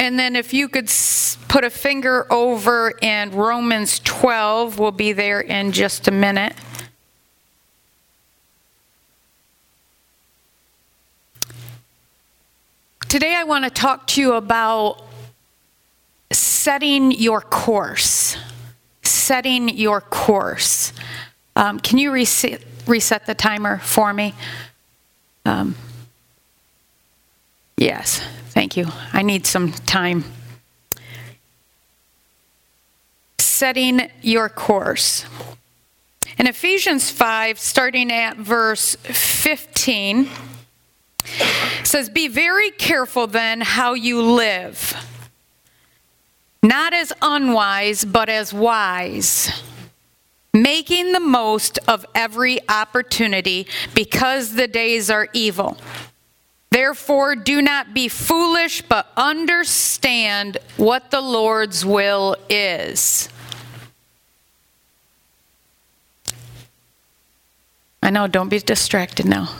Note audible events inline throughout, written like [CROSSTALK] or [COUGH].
And then if you could put a finger over in Romans 12, we'll be there in just a minute. Today I want to talk to you about setting your course. Setting your course. Um, can you reset, reset the timer for me? Um, yes, thank you. I need some time. Setting your course. In Ephesians 5, starting at verse 15, says, Be very careful then how you live, not as unwise, but as wise, making the most of every opportunity because the days are evil. Therefore, do not be foolish, but understand what the Lord's will is. I know, don't be distracted now.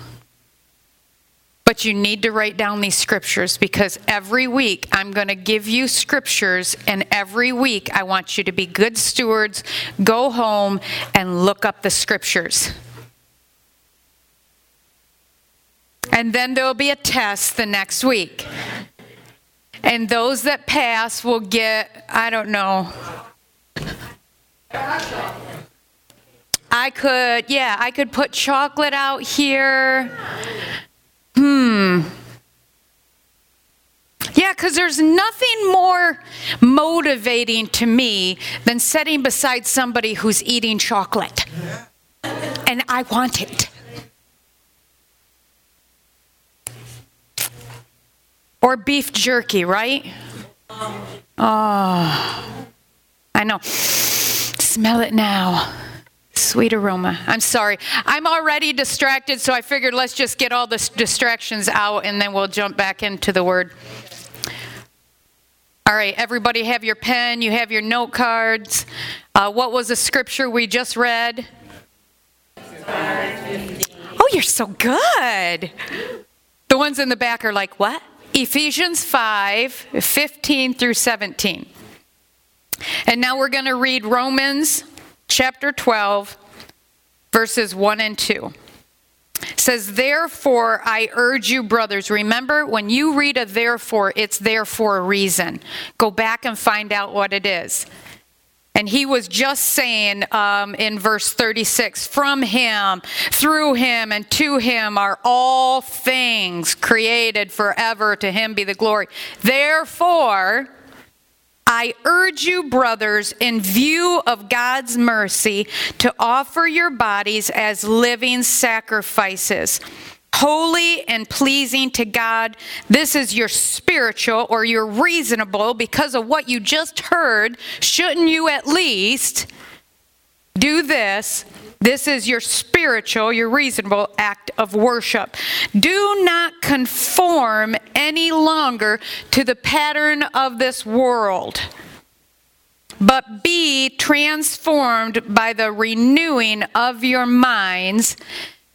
But you need to write down these scriptures because every week I'm going to give you scriptures, and every week I want you to be good stewards, go home and look up the scriptures. And then there'll be a test the next week. And those that pass will get, I don't know. I could, yeah, I could put chocolate out here. Hmm. Yeah, because there's nothing more motivating to me than sitting beside somebody who's eating chocolate. And I want it. Or beef jerky, right? Oh, I know. Smell it now. Sweet aroma. I'm sorry. I'm already distracted, so I figured let's just get all the distractions out and then we'll jump back into the word. All right, everybody have your pen, you have your note cards. Uh, what was the scripture we just read? Oh, you're so good. The ones in the back are like, what? Ephesians 5 15 through 17. And now we're going to read Romans chapter 12, verses 1 and 2. It says, Therefore, I urge you, brothers, remember when you read a therefore, it's there for a reason. Go back and find out what it is. And he was just saying um, in verse 36 from him, through him, and to him are all things created forever. To him be the glory. Therefore, I urge you, brothers, in view of God's mercy, to offer your bodies as living sacrifices, holy and pleasing to God. This is your spiritual or your reasonable because of what you just heard. Shouldn't you at least do this? This is your spiritual, your reasonable act of worship. Do not conform any longer to the pattern of this world, but be transformed by the renewing of your minds.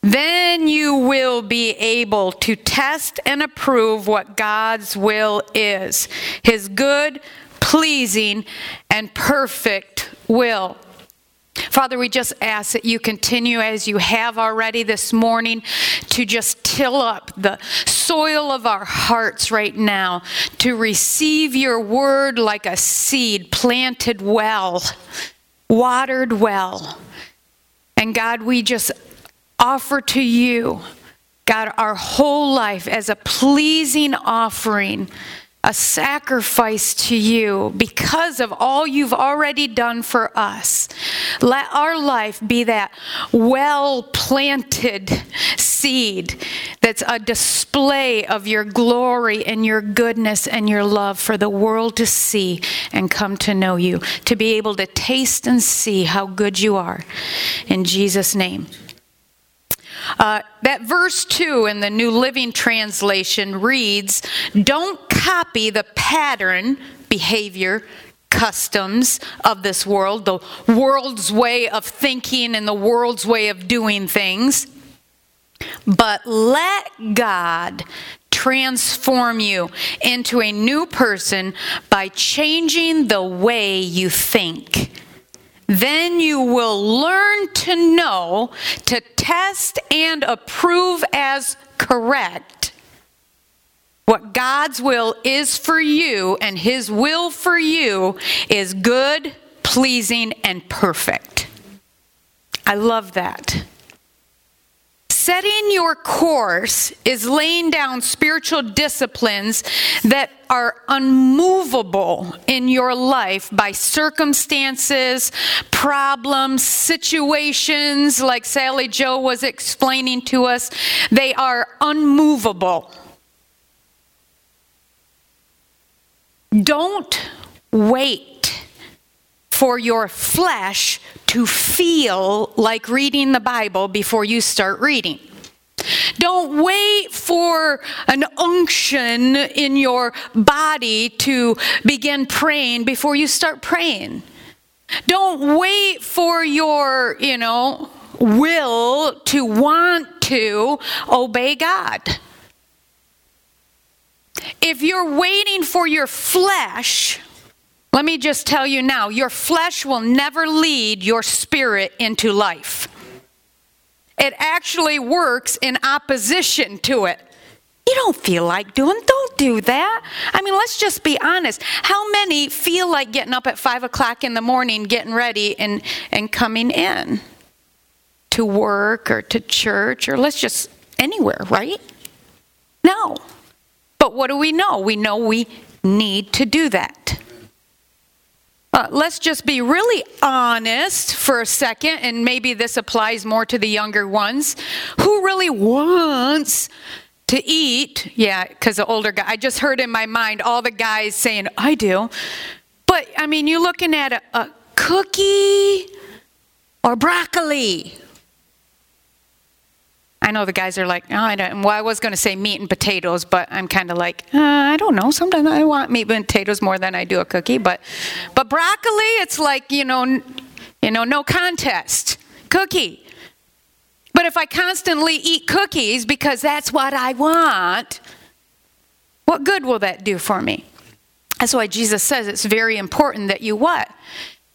Then you will be able to test and approve what God's will is His good, pleasing, and perfect will. Father, we just ask that you continue as you have already this morning to just till up the soil of our hearts right now, to receive your word like a seed planted well, watered well. And God, we just offer to you, God, our whole life as a pleasing offering a sacrifice to you because of all you've already done for us. Let our life be that well planted seed that's a display of your glory and your goodness and your love for the world to see and come to know you, to be able to taste and see how good you are. In Jesus' name. Uh, that verse 2 in the New Living Translation reads Don't copy the pattern, behavior, customs of this world, the world's way of thinking and the world's way of doing things, but let God transform you into a new person by changing the way you think. Then you will learn to know, to test and approve as correct what God's will is for you, and His will for you is good, pleasing, and perfect. I love that. Setting your course is laying down spiritual disciplines that are unmovable in your life by circumstances, problems, situations, like Sally Joe was explaining to us. They are unmovable. Don't wait for your flesh to feel like reading the Bible before you start reading. Don't wait for an unction in your body to begin praying before you start praying. Don't wait for your, you know, will to want to obey God. If you're waiting for your flesh, let me just tell you now your flesh will never lead your spirit into life. It actually works in opposition to it. You don't feel like doing, don't do that. I mean, let's just be honest. How many feel like getting up at five o'clock in the morning, getting ready, and, and coming in to work or to church or let's just anywhere, right? No. But what do we know? We know we need to do that. Uh, let's just be really honest for a second, and maybe this applies more to the younger ones. Who really wants to eat? Yeah, because the older guy, I just heard in my mind all the guys saying, I do. But I mean, you're looking at a, a cookie or broccoli. I know the guys are like, oh, I don't. Well, I was going to say meat and potatoes, but I'm kind of like, uh, I don't know. Sometimes I want meat and potatoes more than I do a cookie. But, but broccoli, it's like you know, you know, no contest. Cookie. But if I constantly eat cookies because that's what I want, what good will that do for me? That's why Jesus says it's very important that you what?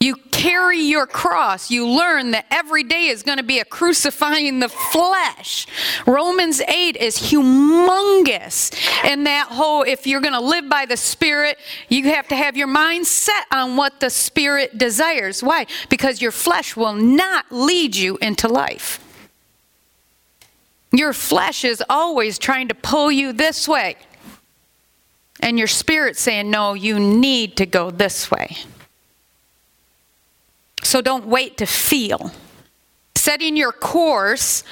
You carry your cross. You learn that every day is going to be a crucifying the flesh. Romans 8 is humongous. And that whole, if you're going to live by the Spirit, you have to have your mind set on what the Spirit desires. Why? Because your flesh will not lead you into life. Your flesh is always trying to pull you this way. And your spirit saying, no, you need to go this way. So don't wait to feel. Setting your course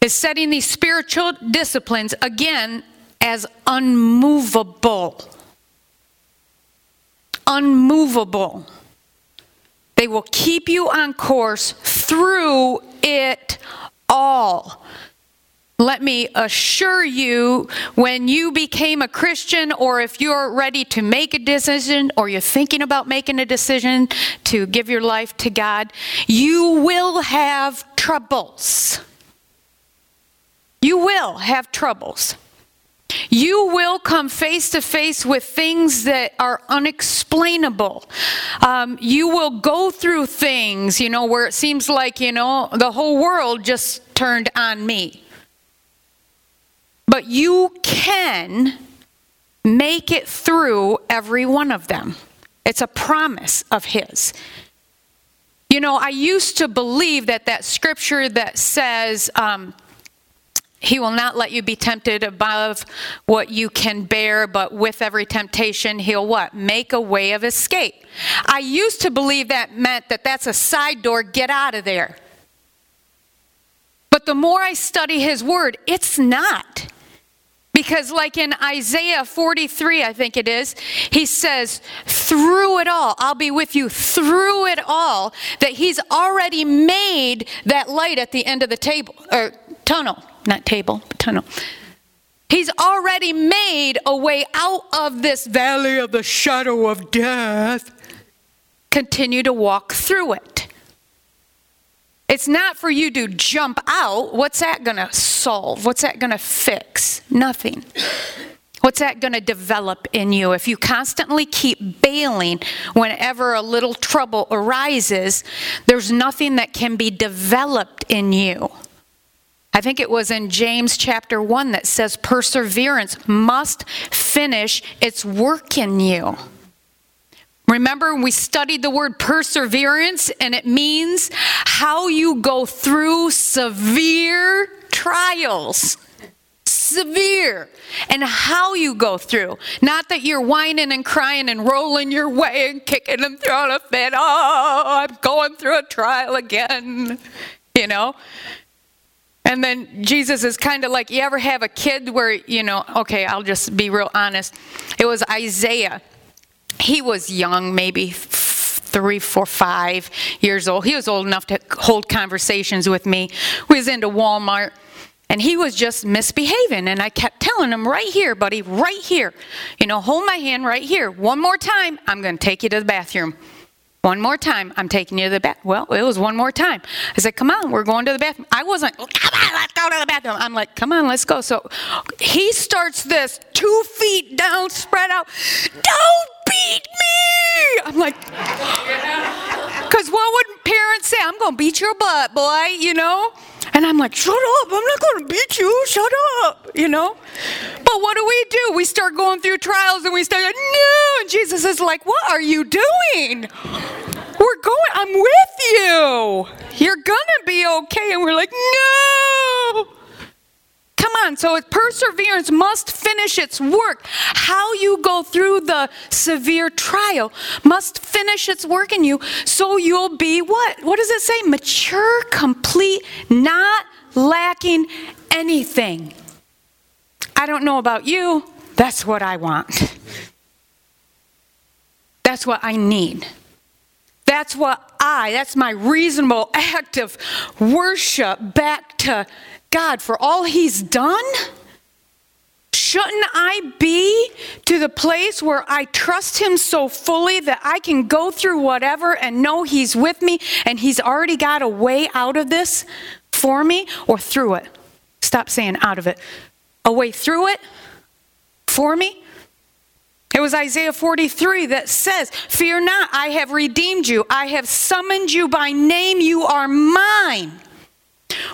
is setting these spiritual disciplines again as unmovable. Unmovable. They will keep you on course through it all. Let me assure you, when you became a Christian, or if you're ready to make a decision, or you're thinking about making a decision to give your life to God, you will have troubles. You will have troubles. You will come face to face with things that are unexplainable. Um, you will go through things, you know, where it seems like, you know, the whole world just turned on me. But you can make it through every one of them. It's a promise of His. You know, I used to believe that that scripture that says, um, he will not let you be tempted above what you can bear, but with every temptation, he'll what? Make a way of escape. I used to believe that meant that that's a side door, get out of there. But the more I study his word, it's not. Because, like in Isaiah 43, I think it is, he says, through it all, I'll be with you through it all, that he's already made that light at the end of the table, or tunnel, not table, tunnel. He's already made a way out of this valley of the shadow of death. Continue to walk through it. It's not for you to jump out. What's that going to solve? What's that going to fix? Nothing. What's that going to develop in you? If you constantly keep bailing whenever a little trouble arises, there's nothing that can be developed in you. I think it was in James chapter 1 that says perseverance must finish its work in you. Remember, we studied the word perseverance, and it means how you go through severe trials. Severe. And how you go through. Not that you're whining and crying and rolling your way and kicking and throwing a fit. Oh, I'm going through a trial again. You know? And then Jesus is kind of like, you ever have a kid where, you know, okay, I'll just be real honest. It was Isaiah he was young, maybe three, four, five years old. He was old enough to hold conversations with me. We was into Walmart. And he was just misbehaving. And I kept telling him, right here, buddy, right here. You know, hold my hand right here. One more time, I'm going to take you to the bathroom. One more time, I'm taking you to the bath. Well, it was one more time. I said, come on, we're going to the bathroom. I wasn't, come on, let's go to the bathroom. I'm like, come on, let's go. So he starts this two feet down, spread out. Don't beat me. I'm like, because what would parents say? I'm going to beat your butt, boy, you know? And I'm like, shut up, I'm not going to beat you, shut up, you know? But what do we do? We start going through trials and we start, no. And Jesus is like, what are you doing? We're going, I'm with you. You're going to be okay. And we're like, no. Come on, so perseverance must finish its work. How you go through the severe trial must finish its work in you so you'll be what? What does it say? Mature, complete, not lacking anything. I don't know about you, that's what I want. That's what I need. That's what I, that's my reasonable [LAUGHS] act of worship back to God for all He's done? Shouldn't I be to the place where I trust Him so fully that I can go through whatever and know He's with me and He's already got a way out of this for me or through it? Stop saying out of it. A way through it for me? It was Isaiah 43 that says, Fear not, I have redeemed you. I have summoned you by name. You are mine.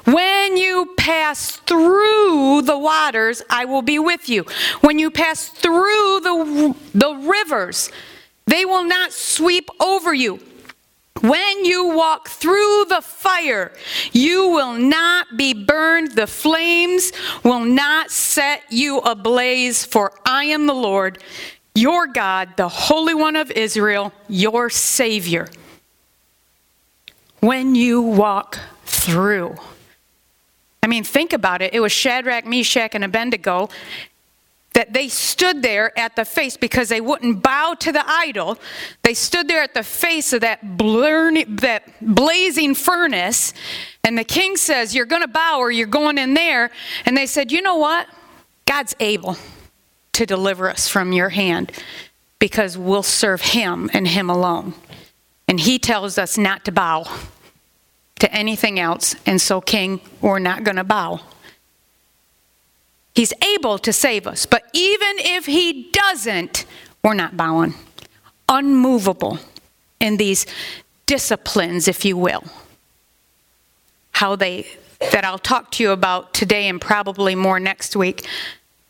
When you pass through the waters, I will be with you. When you pass through the, the rivers, they will not sweep over you. When you walk through the fire, you will not be burned. The flames will not set you ablaze, for I am the Lord, your God, the Holy One of Israel, your Savior. When you walk through. I mean, think about it. It was Shadrach, Meshach, and Abednego that they stood there at the face because they wouldn't bow to the idol. They stood there at the face of that, blurning, that blazing furnace, and the king says, You're going to bow or you're going in there. And they said, You know what? God's able to deliver us from your hand because we'll serve him and him alone. And he tells us not to bow to anything else, and so, King, we're not going to bow. He's able to save us, but even if He doesn't, we're not bowing. Unmovable in these disciplines, if you will. How they, that I'll talk to you about today and probably more next week.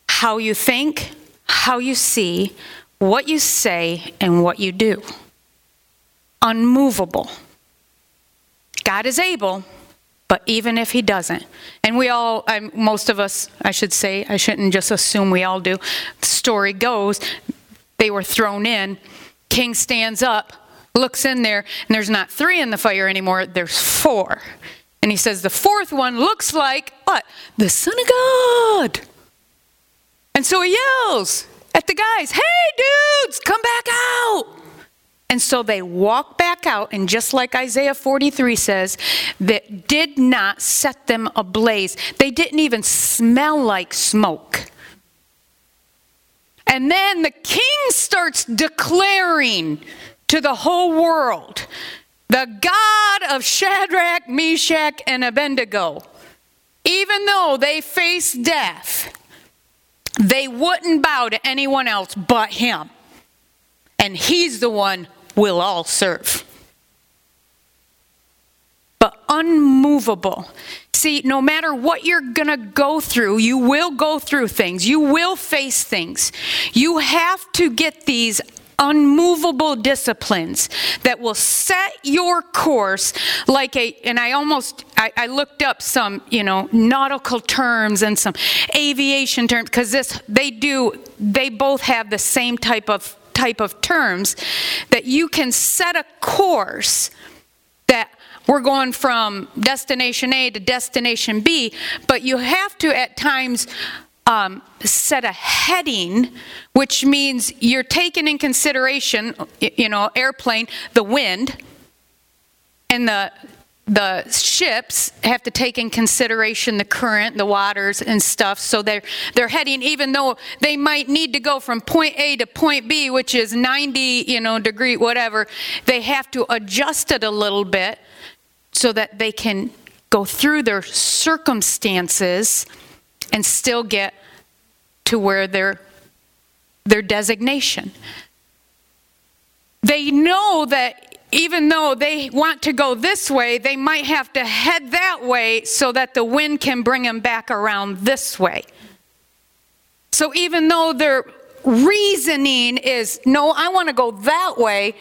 How you think, how you see, what you say, and what you do. Unmovable. God is able, but even if He doesn't, and we all, I'm, most of us, I should say, I shouldn't just assume we all do. The story goes, they were thrown in. King stands up, looks in there, and there's not three in the fire anymore, there's four. And he says, the fourth one looks like what? The Son of God. And so he yells at the guys, hey dudes, come back out. And so they walk back out, and just like Isaiah 43 says, that did not set them ablaze. They didn't even smell like smoke. And then the king starts declaring to the whole world the God of Shadrach, Meshach, and Abednego, even though they faced death, they wouldn't bow to anyone else but him. And he's the one we'll all serve. But unmovable. See, no matter what you're going to go through, you will go through things. You will face things. You have to get these unmovable disciplines that will set your course like a and i almost I, I, looked up some you know nautical terms and some aviation terms because this they do they both have the same type of type of terms that you can set a course that we're going from destination A to destination B, but you have to at times um, set a heading, which means you're taking in consideration, you know, airplane, the wind, and the the ships have to take in consideration the current, the waters and stuff. So they're they're heading, even though they might need to go from point A to point B, which is 90, you know, degree, whatever. They have to adjust it a little bit so that they can go through their circumstances and still get to where their their designation. They know that even though they want to go this way, they might have to head that way so that the wind can bring them back around this way. So even though their reasoning is, no, I want to go that way,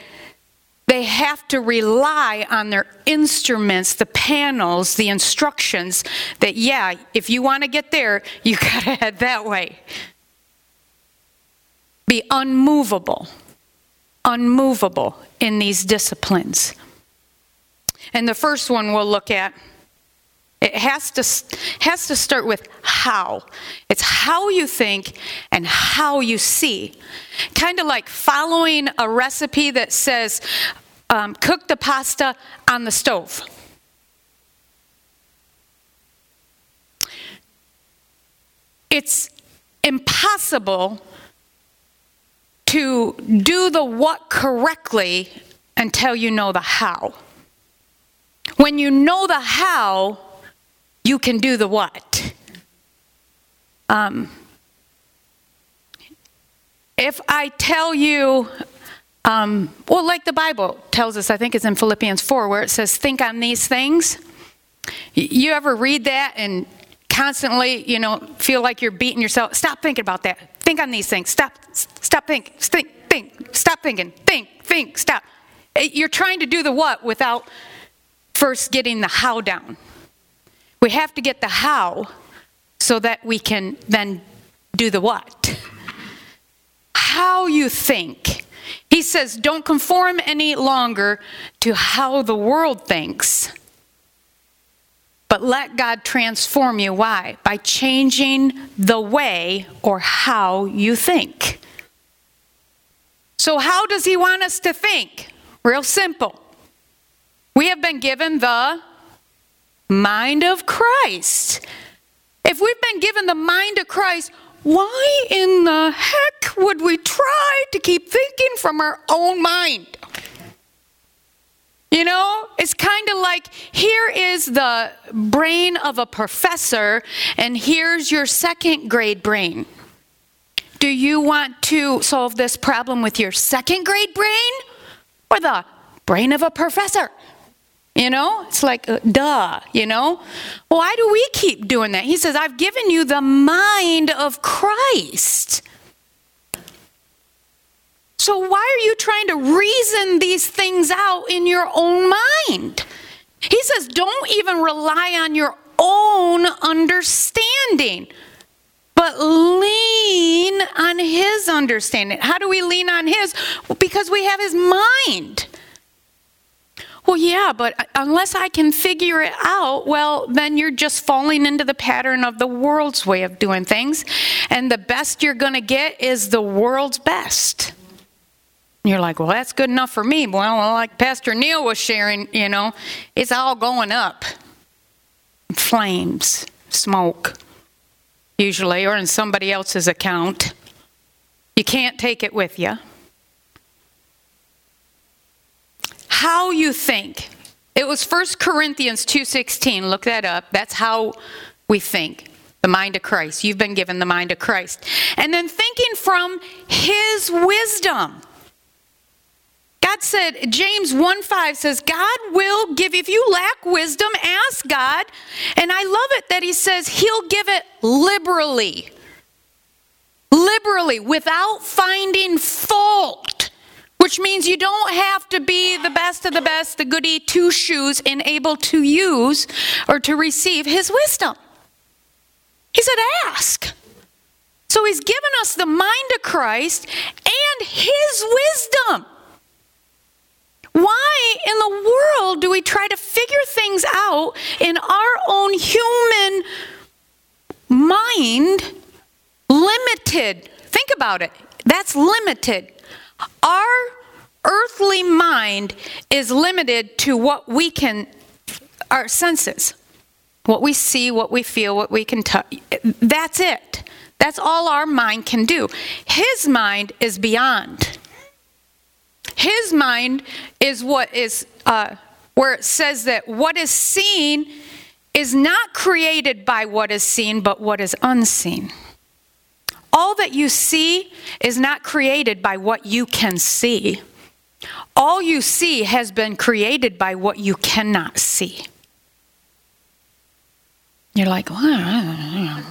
they have to rely on their instruments, the panels, the instructions that, yeah, if you want to get there, you [LAUGHS] got to head that way. Be unmovable, unmovable in these disciplines. And the first one we'll look at it has to, has to start with how. It's how you think and how you see. Kind of like following a recipe that says, um, cook the pasta on the stove. It's impossible to do the what correctly until you know the how. When you know the how, you can do the what. Um, if I tell you, um, well, like the Bible tells us, I think it's in Philippians 4, where it says, think on these things. You ever read that and constantly, you know, feel like you're beating yourself? Stop thinking about that. Think on these things. Stop, stop think, think, think, stop thinking, think, think, stop. Eh, you're trying to do the what without first getting the how down. We have to get the how so that we can then do the what. How you think. He says, don't conform any longer to how the world thinks, but let God transform you. Why? By changing the way or how you think. So, how does He want us to think? Real simple. We have been given the mind of Christ. If we've been given the mind of Christ, why in the heck would we try to keep thinking from our own mind? You know, it's kind of like here is the brain of a professor, and here's your second grade brain. Do you want to solve this problem with your second grade brain or the brain of a professor? You know, it's like, uh, duh, you know? Why do we keep doing that? He says, I've given you the mind of Christ. So why are you trying to reason these things out in your own mind? He says, don't even rely on your own understanding, but lean on his understanding. How do we lean on his? Because we have his mind. Well, yeah, but unless I can figure it out, well, then you're just falling into the pattern of the world's way of doing things. And the best you're going to get is the world's best. You're like, well, that's good enough for me. Well, like Pastor Neil was sharing, you know, it's all going up. Flames, smoke, usually, or in somebody else's account. You can't take it with you. how you think. It was 1 Corinthians 2:16. Look that up. That's how we think. The mind of Christ. You've been given the mind of Christ. And then thinking from his wisdom. God said, James 1 5 says, God will give, if you lack wisdom, ask God. And I love it that he says he'll give it liberally. Liberally, without finding fault. Which means you don't have to be the best of the best, the goody two shoes, and able to use or to receive his wisdom. He said, ask. So he's given us the mind of Christ and his wisdom. Why in the world do we try to figure things out in our own human mind? Limited. Think about it. That's limited. Our earthly mind is limited to what we can, our senses, what we see, what we feel, what we can touch. That's it. That's all our mind can do. His mind is beyond. His mind is what is, uh, where it says that what is seen is not created by what is seen, but what is unseen. All that you see is not created by what you can see. All you see has been created by what you cannot see. You're like, oh,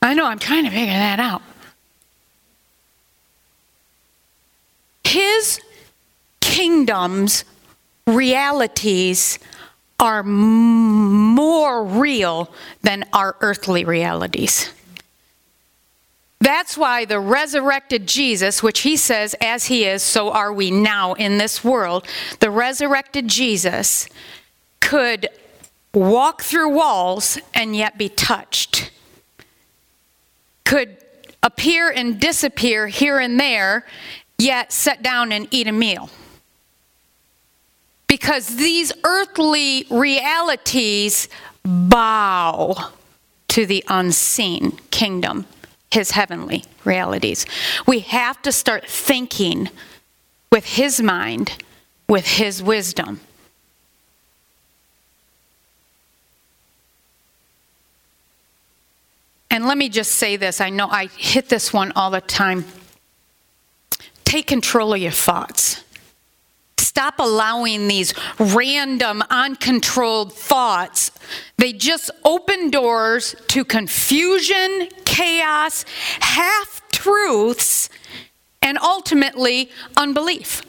I know, I'm trying to figure that out. His kingdom's realities are more real than our earthly realities. That's why the resurrected Jesus, which he says, as he is, so are we now in this world, the resurrected Jesus could walk through walls and yet be touched, could appear and disappear here and there, yet sit down and eat a meal because these earthly realities bow to the unseen kingdom, his heavenly realities. We have to start thinking with his mind, with his wisdom. And let me just say this I know I hit this one all the time. Take control of your thoughts. Stop allowing these random, uncontrolled thoughts. They just open doors to confusion, chaos, half truths, and ultimately unbelief.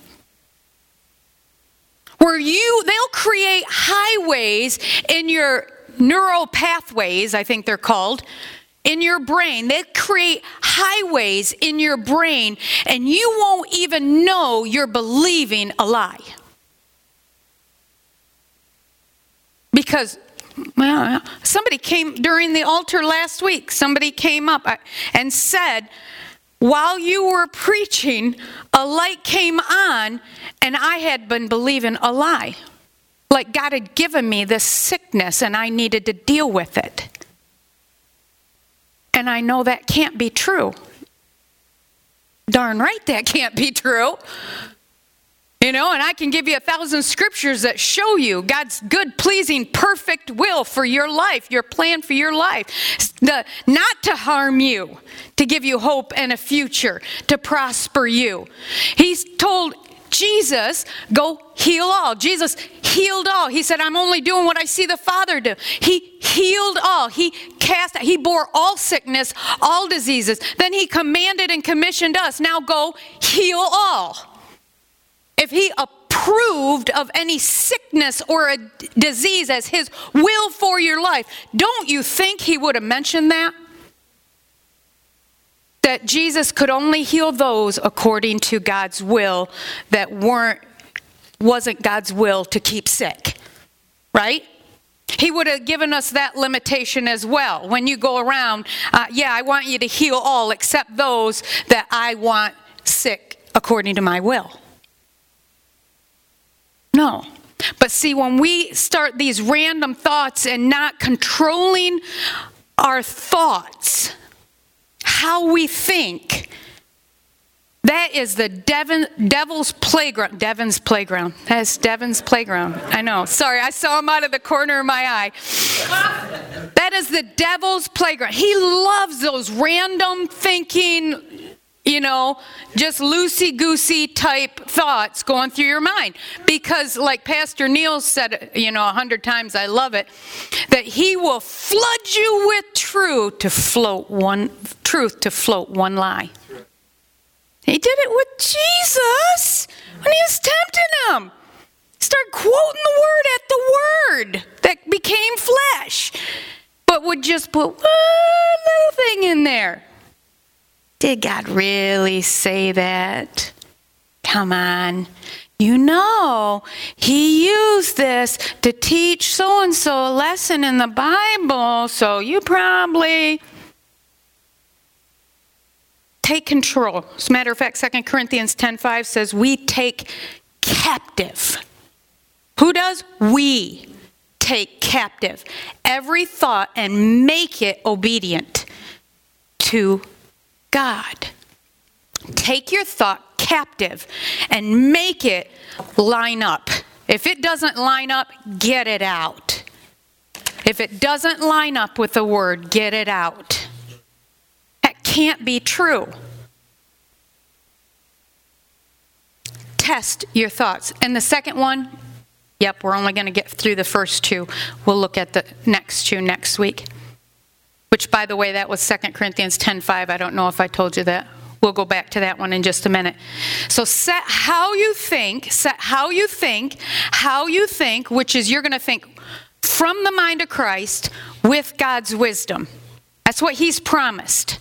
Where you, they'll create highways in your neural pathways, I think they're called, in your brain. They create highways in your brain, and you won't even know you're believing a lie. Because well, somebody came during the altar last week, somebody came up and said, while you were preaching, a light came on, and I had been believing a lie. Like God had given me this sickness, and I needed to deal with it. And I know that can't be true. Darn right, that can't be true. You know, and I can give you a thousand scriptures that show you God's good, pleasing, perfect will for your life, your plan for your life. The, not to harm you, to give you hope and a future, to prosper you. He's told Jesus, go heal all. Jesus healed all. He said, I'm only doing what I see the Father do. He healed all. He cast, he bore all sickness, all diseases. Then he commanded and commissioned us, now go heal all. If he approved of any sickness or a disease as his will for your life, don't you think he would have mentioned that? That Jesus could only heal those according to God's will that weren't wasn't God's will to keep sick. Right? He would have given us that limitation as well. When you go around, uh, yeah, I want you to heal all except those that I want sick according to my will. No. But see, when we start these random thoughts and not controlling our thoughts, how we think, That is the Devon, devil's playground. Devon's playground. That's Devon's playground. I know. Sorry, I saw him out of the corner of my eye. that is the devil's playground. He loves those random thinking, you know, just loosey goosey type thoughts going through your mind. Because, like Pastor Neil said, you know, a hundred times, I love it, that he will flood you with truth to float one truth to float one lie. He did it with Jesus when he was tempting him. Start quoting the word at the word that became flesh, but would just put one little thing in there. Did God really say that? Come on. You know, he used this to teach so and so a lesson in the Bible, so you probably take control. As a matter of fact, 2 Corinthians 10:5 says we take captive. Who does? We take captive every thought and make it obedient to God. Take your thought captive and make it line up. If it doesn't line up, get it out. If it doesn't line up with the word, get it out That can't be true. Test your thoughts. And the second one, yep, we're only going to get through the first two. We'll look at the next two next week. Which, by the way, that was 2 Corinthians 10.5. I don't know if I told you that. We'll go back to that one in just a minute. So set how you think, set how you think, how you think, which is you're going to think from the mind of Christ with God's wisdom. That's what he's promised.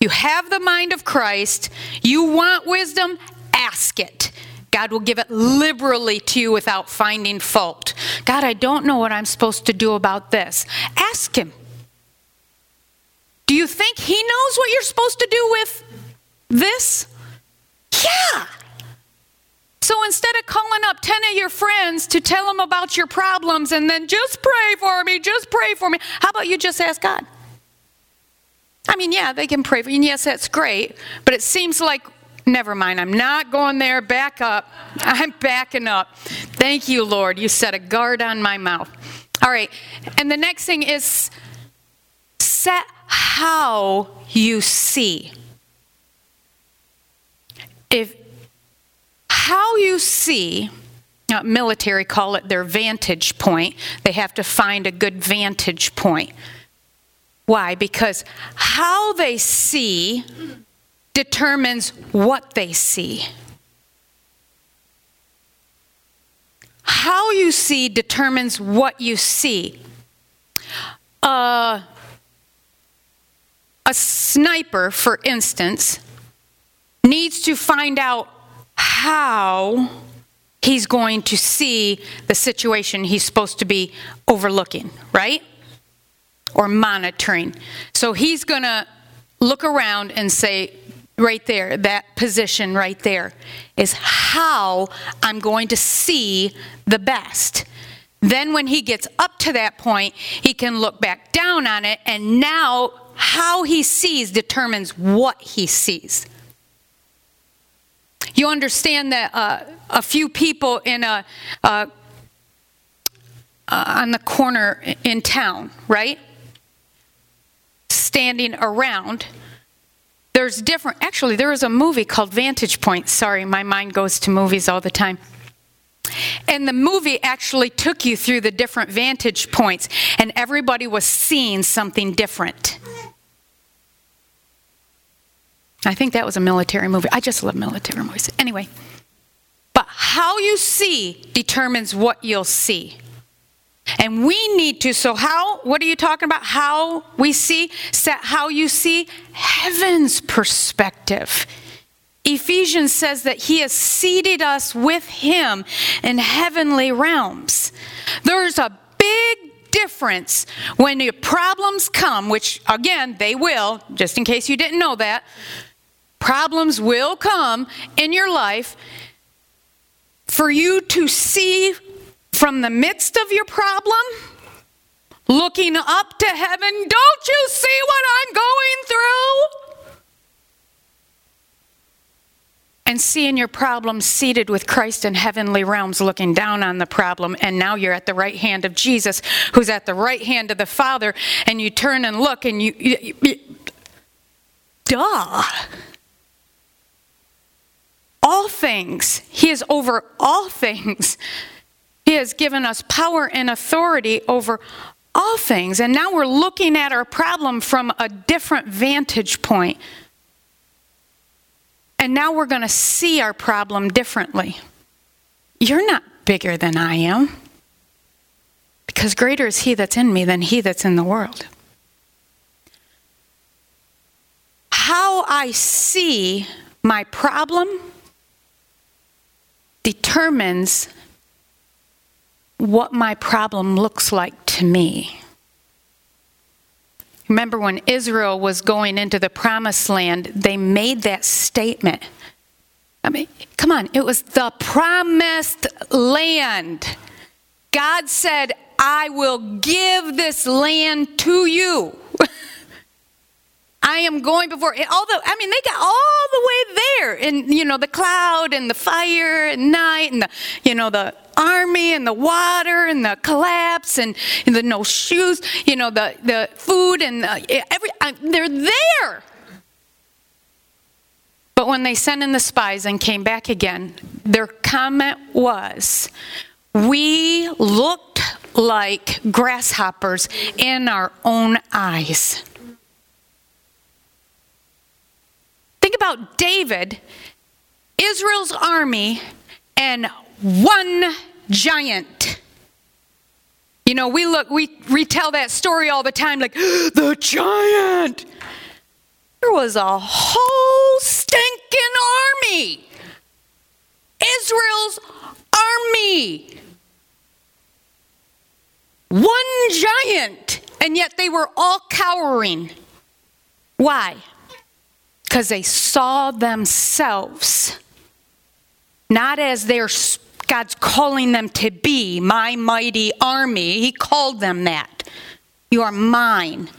You have the mind of Christ. You want wisdom? Ask it. God will give it liberally to you without finding fault. God, I don't know what I'm supposed to do about this. Ask Him. Do you think He knows what you're supposed to do with this? Yeah. So instead of calling up 10 of your friends to tell them about your problems and then just pray for me, just pray for me, how about you just ask God? I mean, yeah, they can pray for you, and yes, that's great, but it seems like, never mind, I'm not going there, back up. [LAUGHS] I'm backing up. Thank you, Lord. You set a guard on my mouth. All right, and the next thing is set how you see. If how you see, now, military call it their vantage point. They have to find a good vantage point. Why? Because how they see determines what they see. How you see determines what you see. Uh, sniper, for instance, needs to find out how he's going to see the situation he's supposed to be overlooking, right? or monitoring. So he's going to look around and say, right there, that position right there is how I'm going to see the best. Then, when he gets up to that point, he can look back down on it, and now how he sees determines what he sees. You understand that uh, a few people in a uh, uh, on the corner in town, right? standing around. There's different, actually, there was a movie called Vantage Point. Sorry, my mind goes to movies all the time. And the movie actually took you through the different vantage points, and everybody was seeing something different. I think that was a military movie. I just love military movies. Anyway, but how you see determines what you'll see. And we need to, so how, what are you talking about? How we see, set how you see heaven's perspective. Ephesians says that he has seated us with him in heavenly realms. There's a difference when the problems come, which again, they will, just in case you didn't know that. Problems will come in your life for you to see from the midst of your problem, looking up to heaven, don't you see what I'm going through? And seeing your problem seated with Christ in heavenly realms, looking down on the problem, and now you're at the right hand of Jesus, who's at the right hand of the Father, and you turn and look, and you, you, you duh. All things, He is over all things. He has given us power and authority over all things. And now we're looking at our problem from a different vantage point. And now we're going to see our problem differently. You're not bigger than I am, because greater is He that's in me than He that's in the world. How I see my problem determines what my problem looks like to me. Remember when Israel was going into the promised land, they made that statement. I mean, come on, it was the promised land. God said, I will give this land to you. [LAUGHS] I am going before. Although, I mean, they got all the way there, and you know, the cloud and the fire and night, and the, you know, the army and the water and the collapse and, and the no shoes, you know, the the food and the, every. Uh, they're there. But when they sent in the spies and came back again, their comment was, "We looked like grasshoppers in our own eyes." Think about David, Israel's army, and one giant. You know, we look, we retell that story all the time like, [GASPS] the giant. There was a whole stinking army. Israel's army. One giant. And yet they were all cowering. Why? Because they saw themselves not as their God's calling them to be my mighty army. He called them that. You are mine,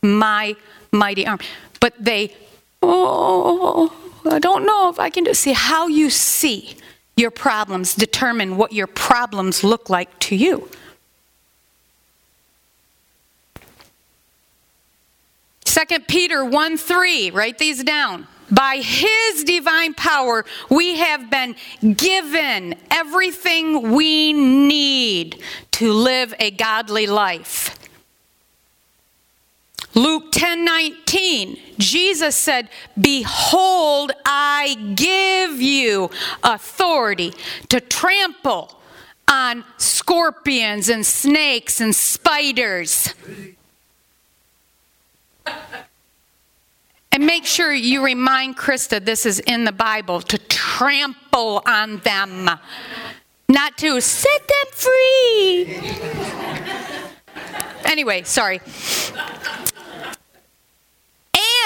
my mighty army. But they, oh, I don't know if I can do. See how you see your problems determine what your problems look like to you. 2 Peter 1 3, write these down. By his divine power, we have been given everything we need to live a godly life. Luke 10 19, Jesus said, Behold, I give you authority to trample on scorpions and snakes and spiders and make sure you remind Krista this is in the Bible to trample on them, not to set them free. anyway, sorry.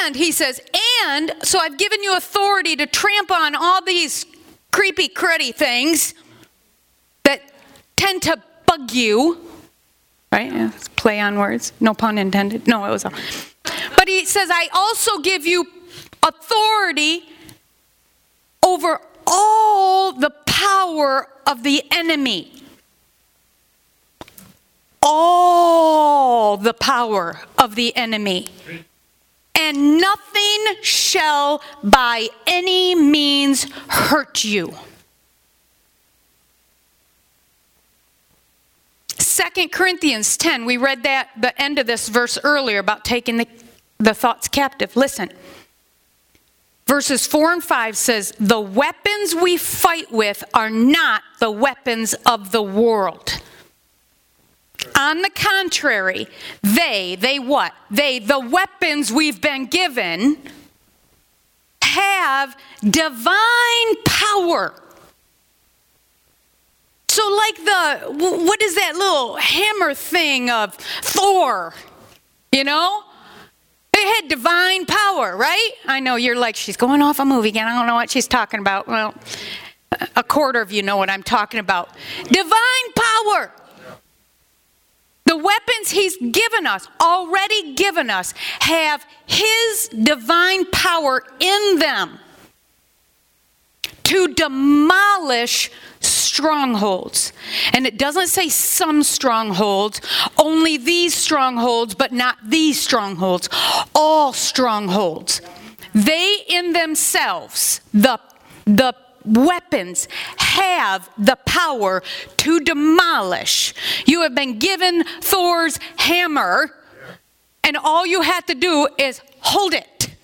And he says, and so I've given you authority to trample on all these creepy, cruddy things that tend to bug you. Right? Play on words. No pun intended. No, it was all. But he says, I also give you authority over all the power of the enemy. All the power of the enemy. And nothing shall by any means hurt you. Second Corinthians 10, we read that the end of this verse earlier about taking the the thoughts captive. Listen. Verses 4 and 5 says, The weapons we fight with are not the weapons of the world. On the contrary, they, they what? They, the weapons we've been given, have divine power. So, like the, what is that little hammer thing of Thor? You know? It had divine power, right? I know you're like, she's going off a movie again. I don't know what she's talking about. Well, a quarter of you know what I'm talking about. Divine power. The weapons he's given us, already given us, have his divine power in them to demolish strongholds. And it doesn't say some strongholds, only these strongholds, but not these strongholds. All strongholds. They in themselves, the, the weapons have the power to demolish. You have been given Thor's hammer, and all you have to do is hold it.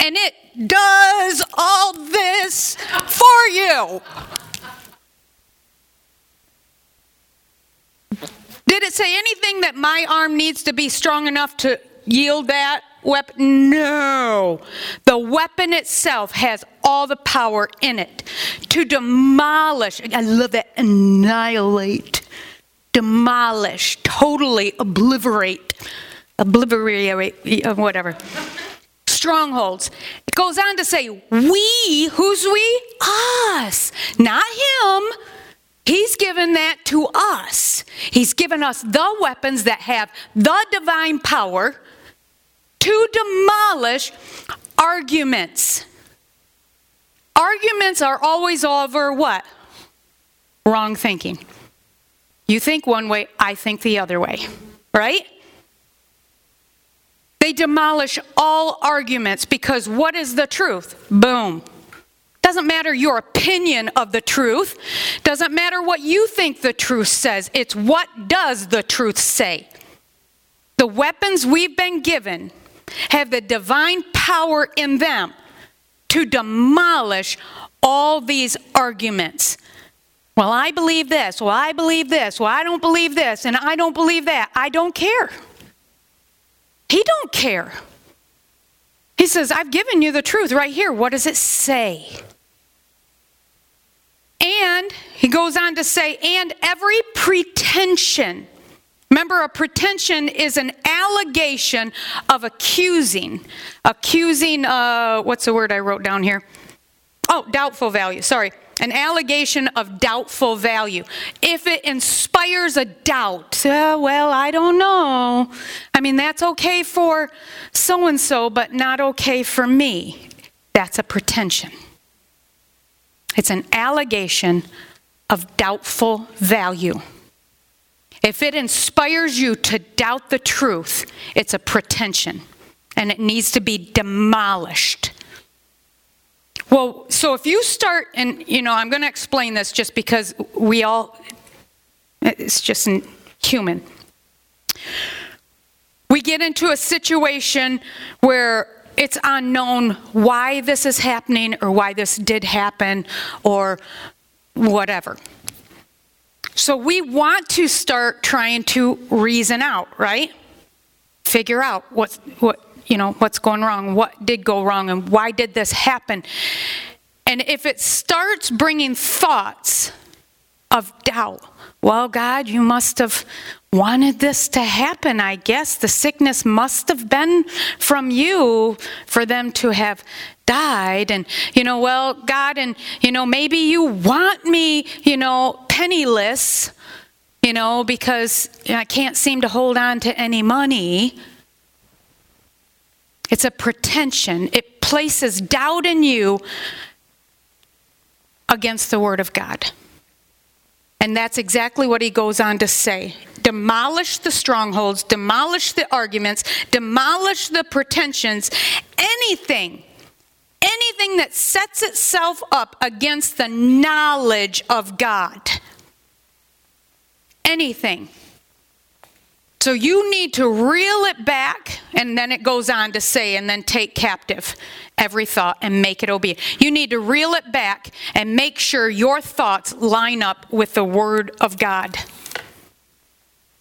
And it does all this for you. Did it say anything that my arm needs to be strong enough to yield that weapon? No. The weapon itself has all the power in it to demolish. I love that. Annihilate, demolish, totally obliterate, obliterate, uh, whatever. Strongholds. It goes on to say, we, who's we? Us, not him He's given that to us. He's given us the weapons that have the divine power to demolish arguments. Arguments are always over what? Wrong thinking. You think one way, I think the other way, right? They demolish all arguments because what is the truth? Boom. Doesn't matter your opinion of the truth. Doesn't matter what you think the truth says. It's what does the truth say. The weapons we've been given have the divine power in them to demolish all these arguments. Well, I believe this. Well, I believe this. Well, I don't believe this and I don't believe that. I don't care. He don't care. He says, "I've given you the truth right here. What does it say?" And he goes on to say, and every pretension. Remember, a pretension is an allegation of accusing. Accusing, uh, what's the word I wrote down here? Oh, doubtful value, sorry. An allegation of doubtful value. If it inspires a doubt, uh, well, I don't know. I mean, that's okay for so and so, but not okay for me. That's a pretension. It's an allegation of doubtful value. If it inspires you to doubt the truth, it's a pretension and it needs to be demolished. Well, so if you start, and you know, I'm going to explain this just because we all, it's just human. We get into a situation where it's unknown why this is happening or why this did happen or whatever. So we want to start trying to reason out, right? Figure out what's what you know what's going wrong, what did go wrong, and why did this happen. And if it starts bringing thoughts of doubt, well, God, you must have wanted this to happen, I guess. The sickness must have been from you for them to have died. And, you know, well, God, and, you know, maybe you want me, you know, penniless, you know, because I can't seem to hold on to any money. It's a pretension. It places doubt in you against the Word of God. And that's exactly what he goes on to say. Demolish the strongholds, demolish the arguments, demolish the pretensions, anything, anything that sets itself up against the knowledge of God. Anything. So you need to reel it back, and then it goes on to say, and then take captive every thought and make it obedient. You need to reel it back and make sure your thoughts line up with the Word of God.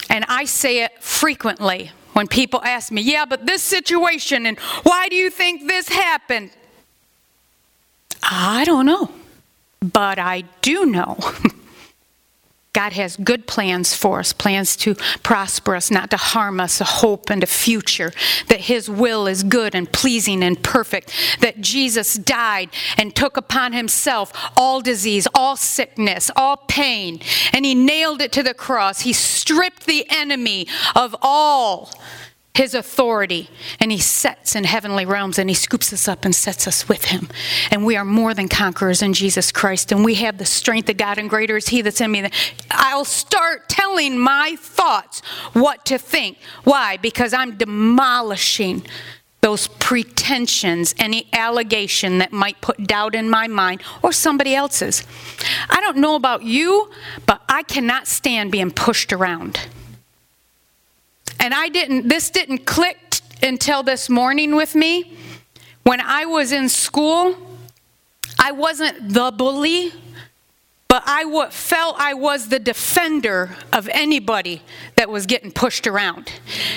And I say it frequently when people ask me, Yeah, but this situation, and why do you think this happened? I don't know, but I do know. [LAUGHS] God has good plans for us, plans to prosper us, not to harm us, a hope and a future. That His will is good and pleasing and perfect. That Jesus died and took upon Himself all disease, all sickness, all pain, and He nailed it to the cross. He stripped the enemy of all his authority and he sets in heavenly realms and he scoops us up and sets us with him. And we are more than conquerors in Jesus Christ and we have the strength of God and greater is he that's in me. I'll start telling my thoughts what to think. Why? Because I'm demolishing those pretensions, any allegation that might put doubt in my mind or somebody else's. I don't know about you, but I cannot stand being pushed around. And I didn't, this didn't click until this morning with me. When I was in school, I wasn't the bully, but I w- felt I was the defender of anybody that was getting pushed around.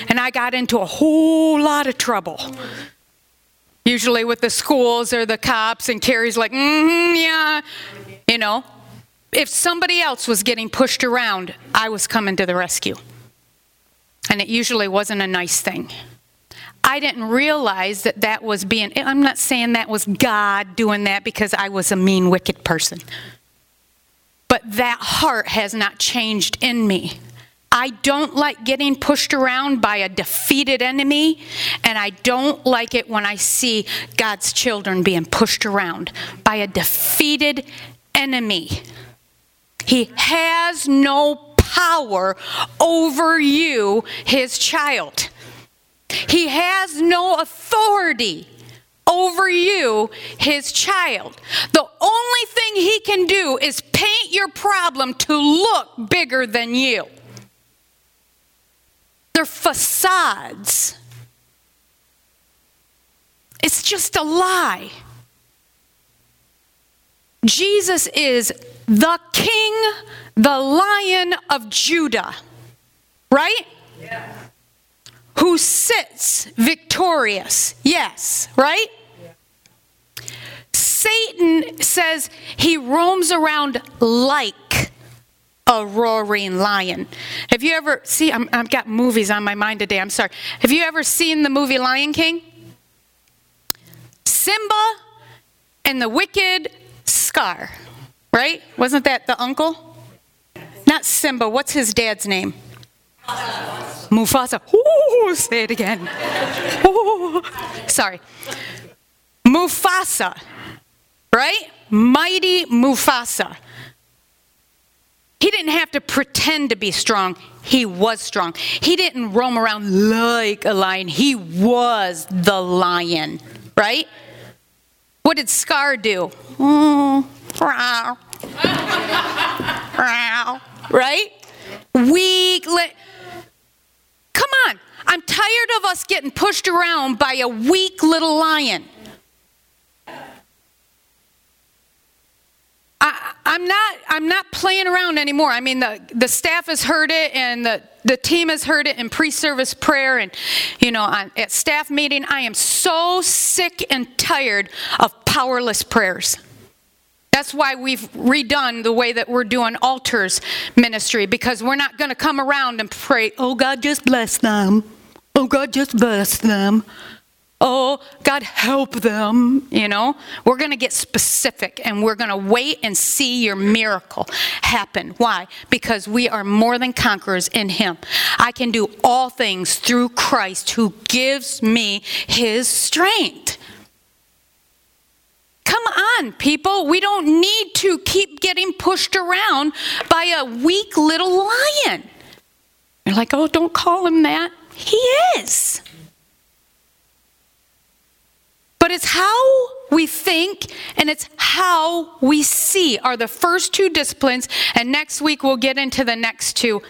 And I got into a whole lot of trouble. Usually with the schools or the cops, and Carrie's like, mm-hmm, yeah. You know, if somebody else was getting pushed around, I was coming to the rescue. And it usually wasn't a nice thing. I didn't realize that that was being, I'm not saying that was God doing that because I was a mean, wicked person. But that heart has not changed in me. I don't like getting pushed around by a defeated enemy, and I don't like it when I see God's children being pushed around by a defeated enemy. He has no power over you, his child. He has no authority over you, his child. The only thing he can do is paint your problem to look bigger than you. They're facades. It's just a lie. Jesus is the king, the lion of Judah, right? Yeah. Who sits victorious. Yes, right? Yeah. Satan says he roams around like a roaring lion. Have you ever see? i have got movies on my mind today. I'm sorry. Have you ever seen the movie Lion King? Simba and the wicked Scar. Right? Wasn't that the uncle? Not Simba. What's his dad's name? Mufasa. Ooh, say it again. Ooh. Sorry. Mufasa. Right? Mighty Mufasa. He didn't have to pretend to be strong. He was strong. He didn't roam around like a lion. He was the lion, right? What did Scar do? Mm, right? Weak. Li- Come on. I'm tired of us getting pushed around by a weak little lion. I, am not I'm not playing around anymore. I mean the, the staff has heard it and the, the team has heard it in pre-service prayer and you know on, at staff meeting I am so sick and tired of powerless prayers. That's why we've redone the way that we're doing altars ministry because we're not going to come around and pray, oh God, just bless them. Oh God, just bless them. Oh, God, help them. You know, we're going to get specific and we're going to wait and see your miracle happen. Why? Because we are more than conquerors in Him. I can do all things through Christ who gives me His strength. Come on, people. We don't need to keep getting pushed around by a weak little lion. You're like, oh, don't call him that. He is. But it's how we think and it's how we see are the first two disciplines. And next week we'll get into the next two.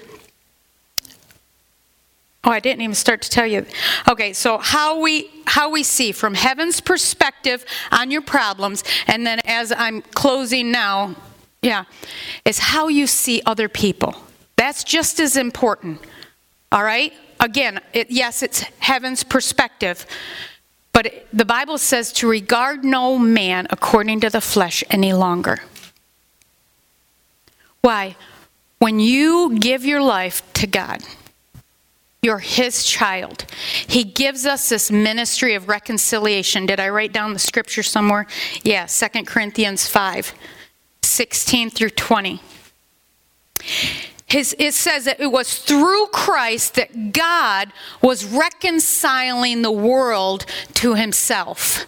Oh, I didn't even start to tell you. Okay, so how we how we see from heaven's perspective on your problems, and then as I'm closing now, yeah, is how you see other people. That's just as important. All right? Again, it, yes, it's heaven's perspective, but it, the Bible says to regard no man according to the flesh any longer. Why? When you give your life to God, you're his child. He gives us this ministry of reconciliation. Did I write down the scripture somewhere? Yeah, 2 Corinthians 5 16 through 20. his, it says that it was through Christ that God was reconciling the world to himself.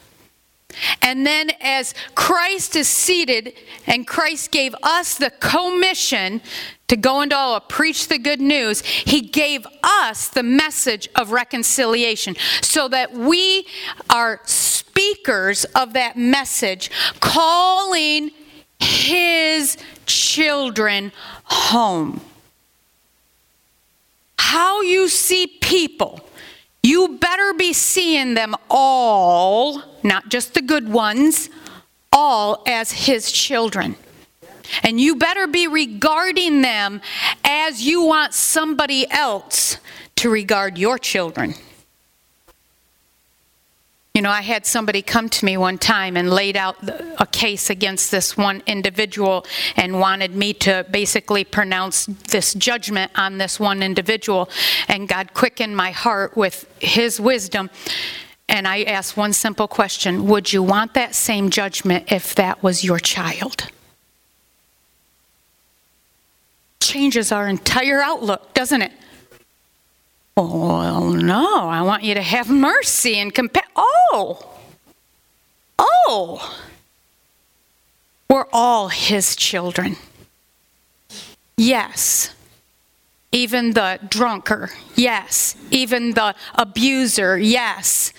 And then, as Christ is seated, and Christ gave us the commission to go into all, preach the good news, he gave us the message of reconciliation so that we are speakers of that message, calling his children home. How you see people, you better be seeing them all, not just the good ones, all as his children. And you better be regarding them as you want somebody else to regard your children. You know, I had somebody come to me one time and laid out a case against this one individual and wanted me to basically pronounce this judgment on this one individual. And God quickened my heart with His wisdom. And I asked one simple question Would you want that same judgment if that was your child? Changes our entire outlook, doesn't it? Well, no, I want you to have mercy and compassion. Oh, oh, we're all his children. Yes. Even the drunker, yes. Even the abuser, yes.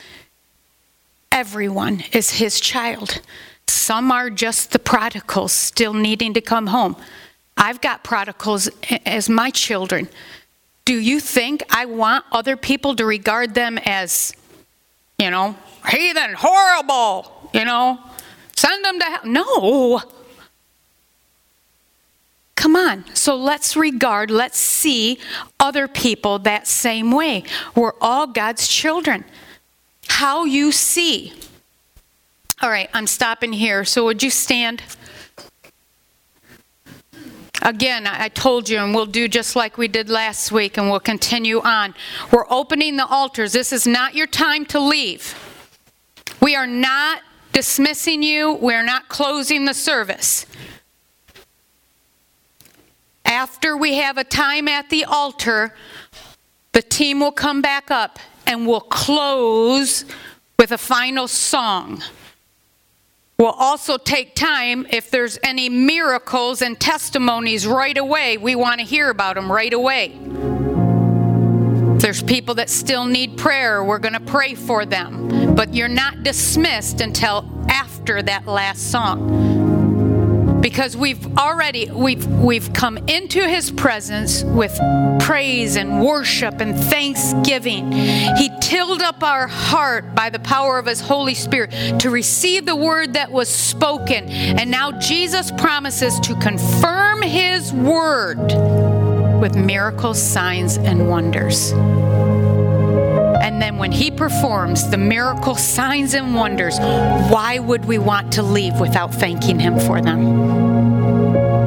Everyone is his child. Some are just the prodigals still needing to come home. I've got prodigals as my children. Do you think I want other people to regard them as, you know, heathen, horrible, you know, send them to hell? No. Come on. So let's regard, let's see other people that same way. We're all God's children. How you see. All right, I'm stopping here. So would you stand? Again, I told you, and we'll do just like we did last week, and we'll continue on. We're opening the altars. This is not your time to leave. We are not dismissing you, we're not closing the service. After we have a time at the altar, the team will come back up and we'll close with a final song. We'll also take time if there's any miracles and testimonies right away. We want to hear about them right away. If there's people that still need prayer, we're going to pray for them. But you're not dismissed until after that last song because we've already we've we've come into his presence with praise and worship and thanksgiving he tilled up our heart by the power of his holy spirit to receive the word that was spoken and now jesus promises to confirm his word with miracles signs and wonders and then when he performs the miracle signs and wonders, why would we want to leave without thanking him for them?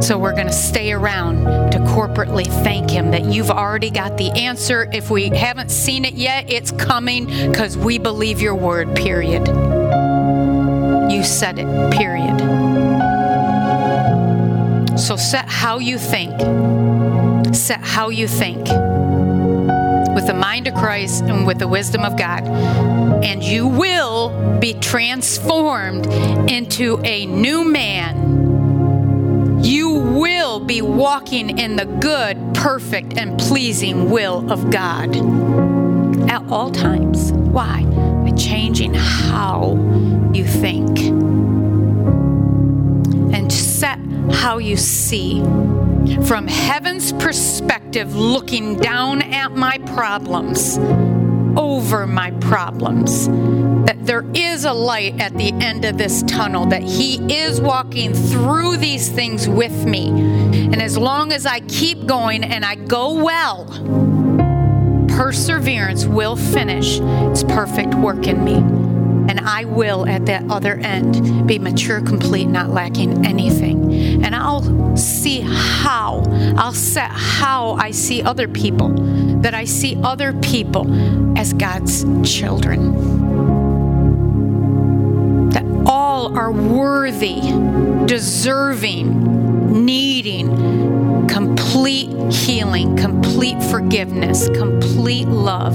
So we're going to stay around to corporately thank him that you've already got the answer. If we haven't seen it yet, it's coming because we believe your word, period. You said it, period. So set how you think. Set how you think with the mind of Christ and with the wisdom of God. And you will be transformed into a new man. Be walking in the good, perfect, and pleasing will of God at all times. Why? By changing how you think and set how you see from heaven's perspective, looking down at my problems, over my problems, that there is a light at the end of this tunnel, that He is walking through these things with me. And as long as I keep going and I go well, perseverance will finish its perfect work in me and I will at that other end be mature, complete, not lacking anything. And I'll see how, I'll set how I see other people, that I see other people as God's children. Are worthy, deserving, needing complete healing, complete forgiveness, complete love.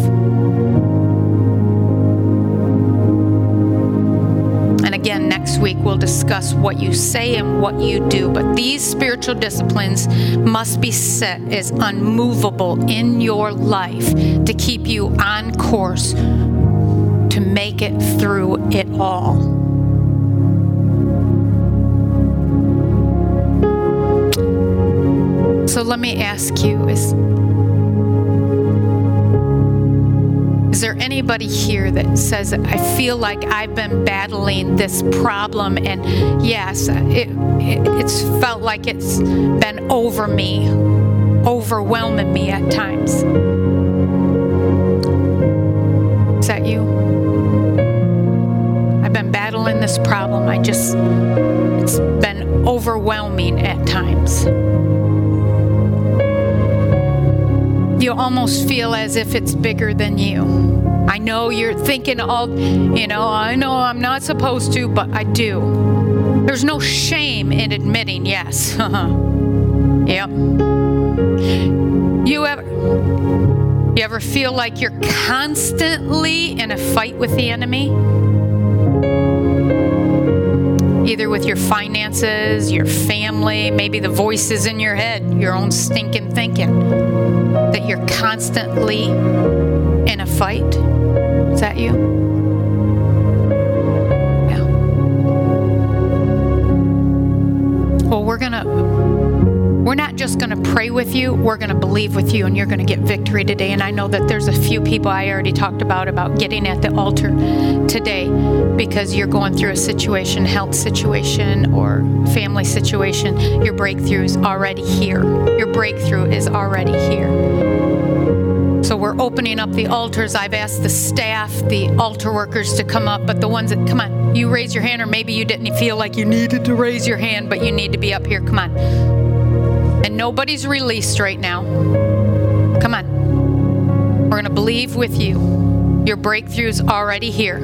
And again, next week we'll discuss what you say and what you do. But these spiritual disciplines must be set as unmovable in your life to keep you on course to make it through it all. Me ask you is Is there anybody here that says, I feel like I've been battling this problem, and yes, it, it, it's felt like it's been over me, overwhelming me at times? Is that you? I've been battling this problem. I just, it's been overwhelming at times. You almost feel as if it's bigger than you. I know you're thinking all, you know, I know I'm not supposed to, but I do. There's no shame in admitting yes. [LAUGHS] yep. You ever you ever feel like you're constantly in a fight with the enemy? Either with your finances, your family, maybe the voices in your head, your own stinking thinking that you're constantly in a fight? Is that you? Yeah. Well, we're going to we're not just going to pray with you, we're going to believe with you, and you're going to get victory today. And I know that there's a few people I already talked about about getting at the altar today because you're going through a situation, health situation, or family situation. Your breakthrough is already here. Your breakthrough is already here. So we're opening up the altars. I've asked the staff, the altar workers to come up, but the ones that, come on, you raise your hand, or maybe you didn't feel like you needed to raise your hand, but you need to be up here. Come on and nobody's released right now. Come on. We're going to believe with you. Your breakthrough's already here.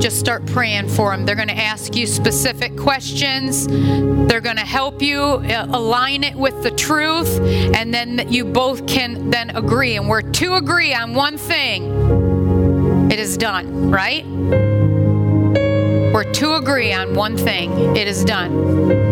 Just start praying for them. They're going to ask you specific questions. They're going to help you uh, align it with the truth, and then you both can then agree. And we're to agree on one thing, it is done, right? We're to agree on one thing, it is done.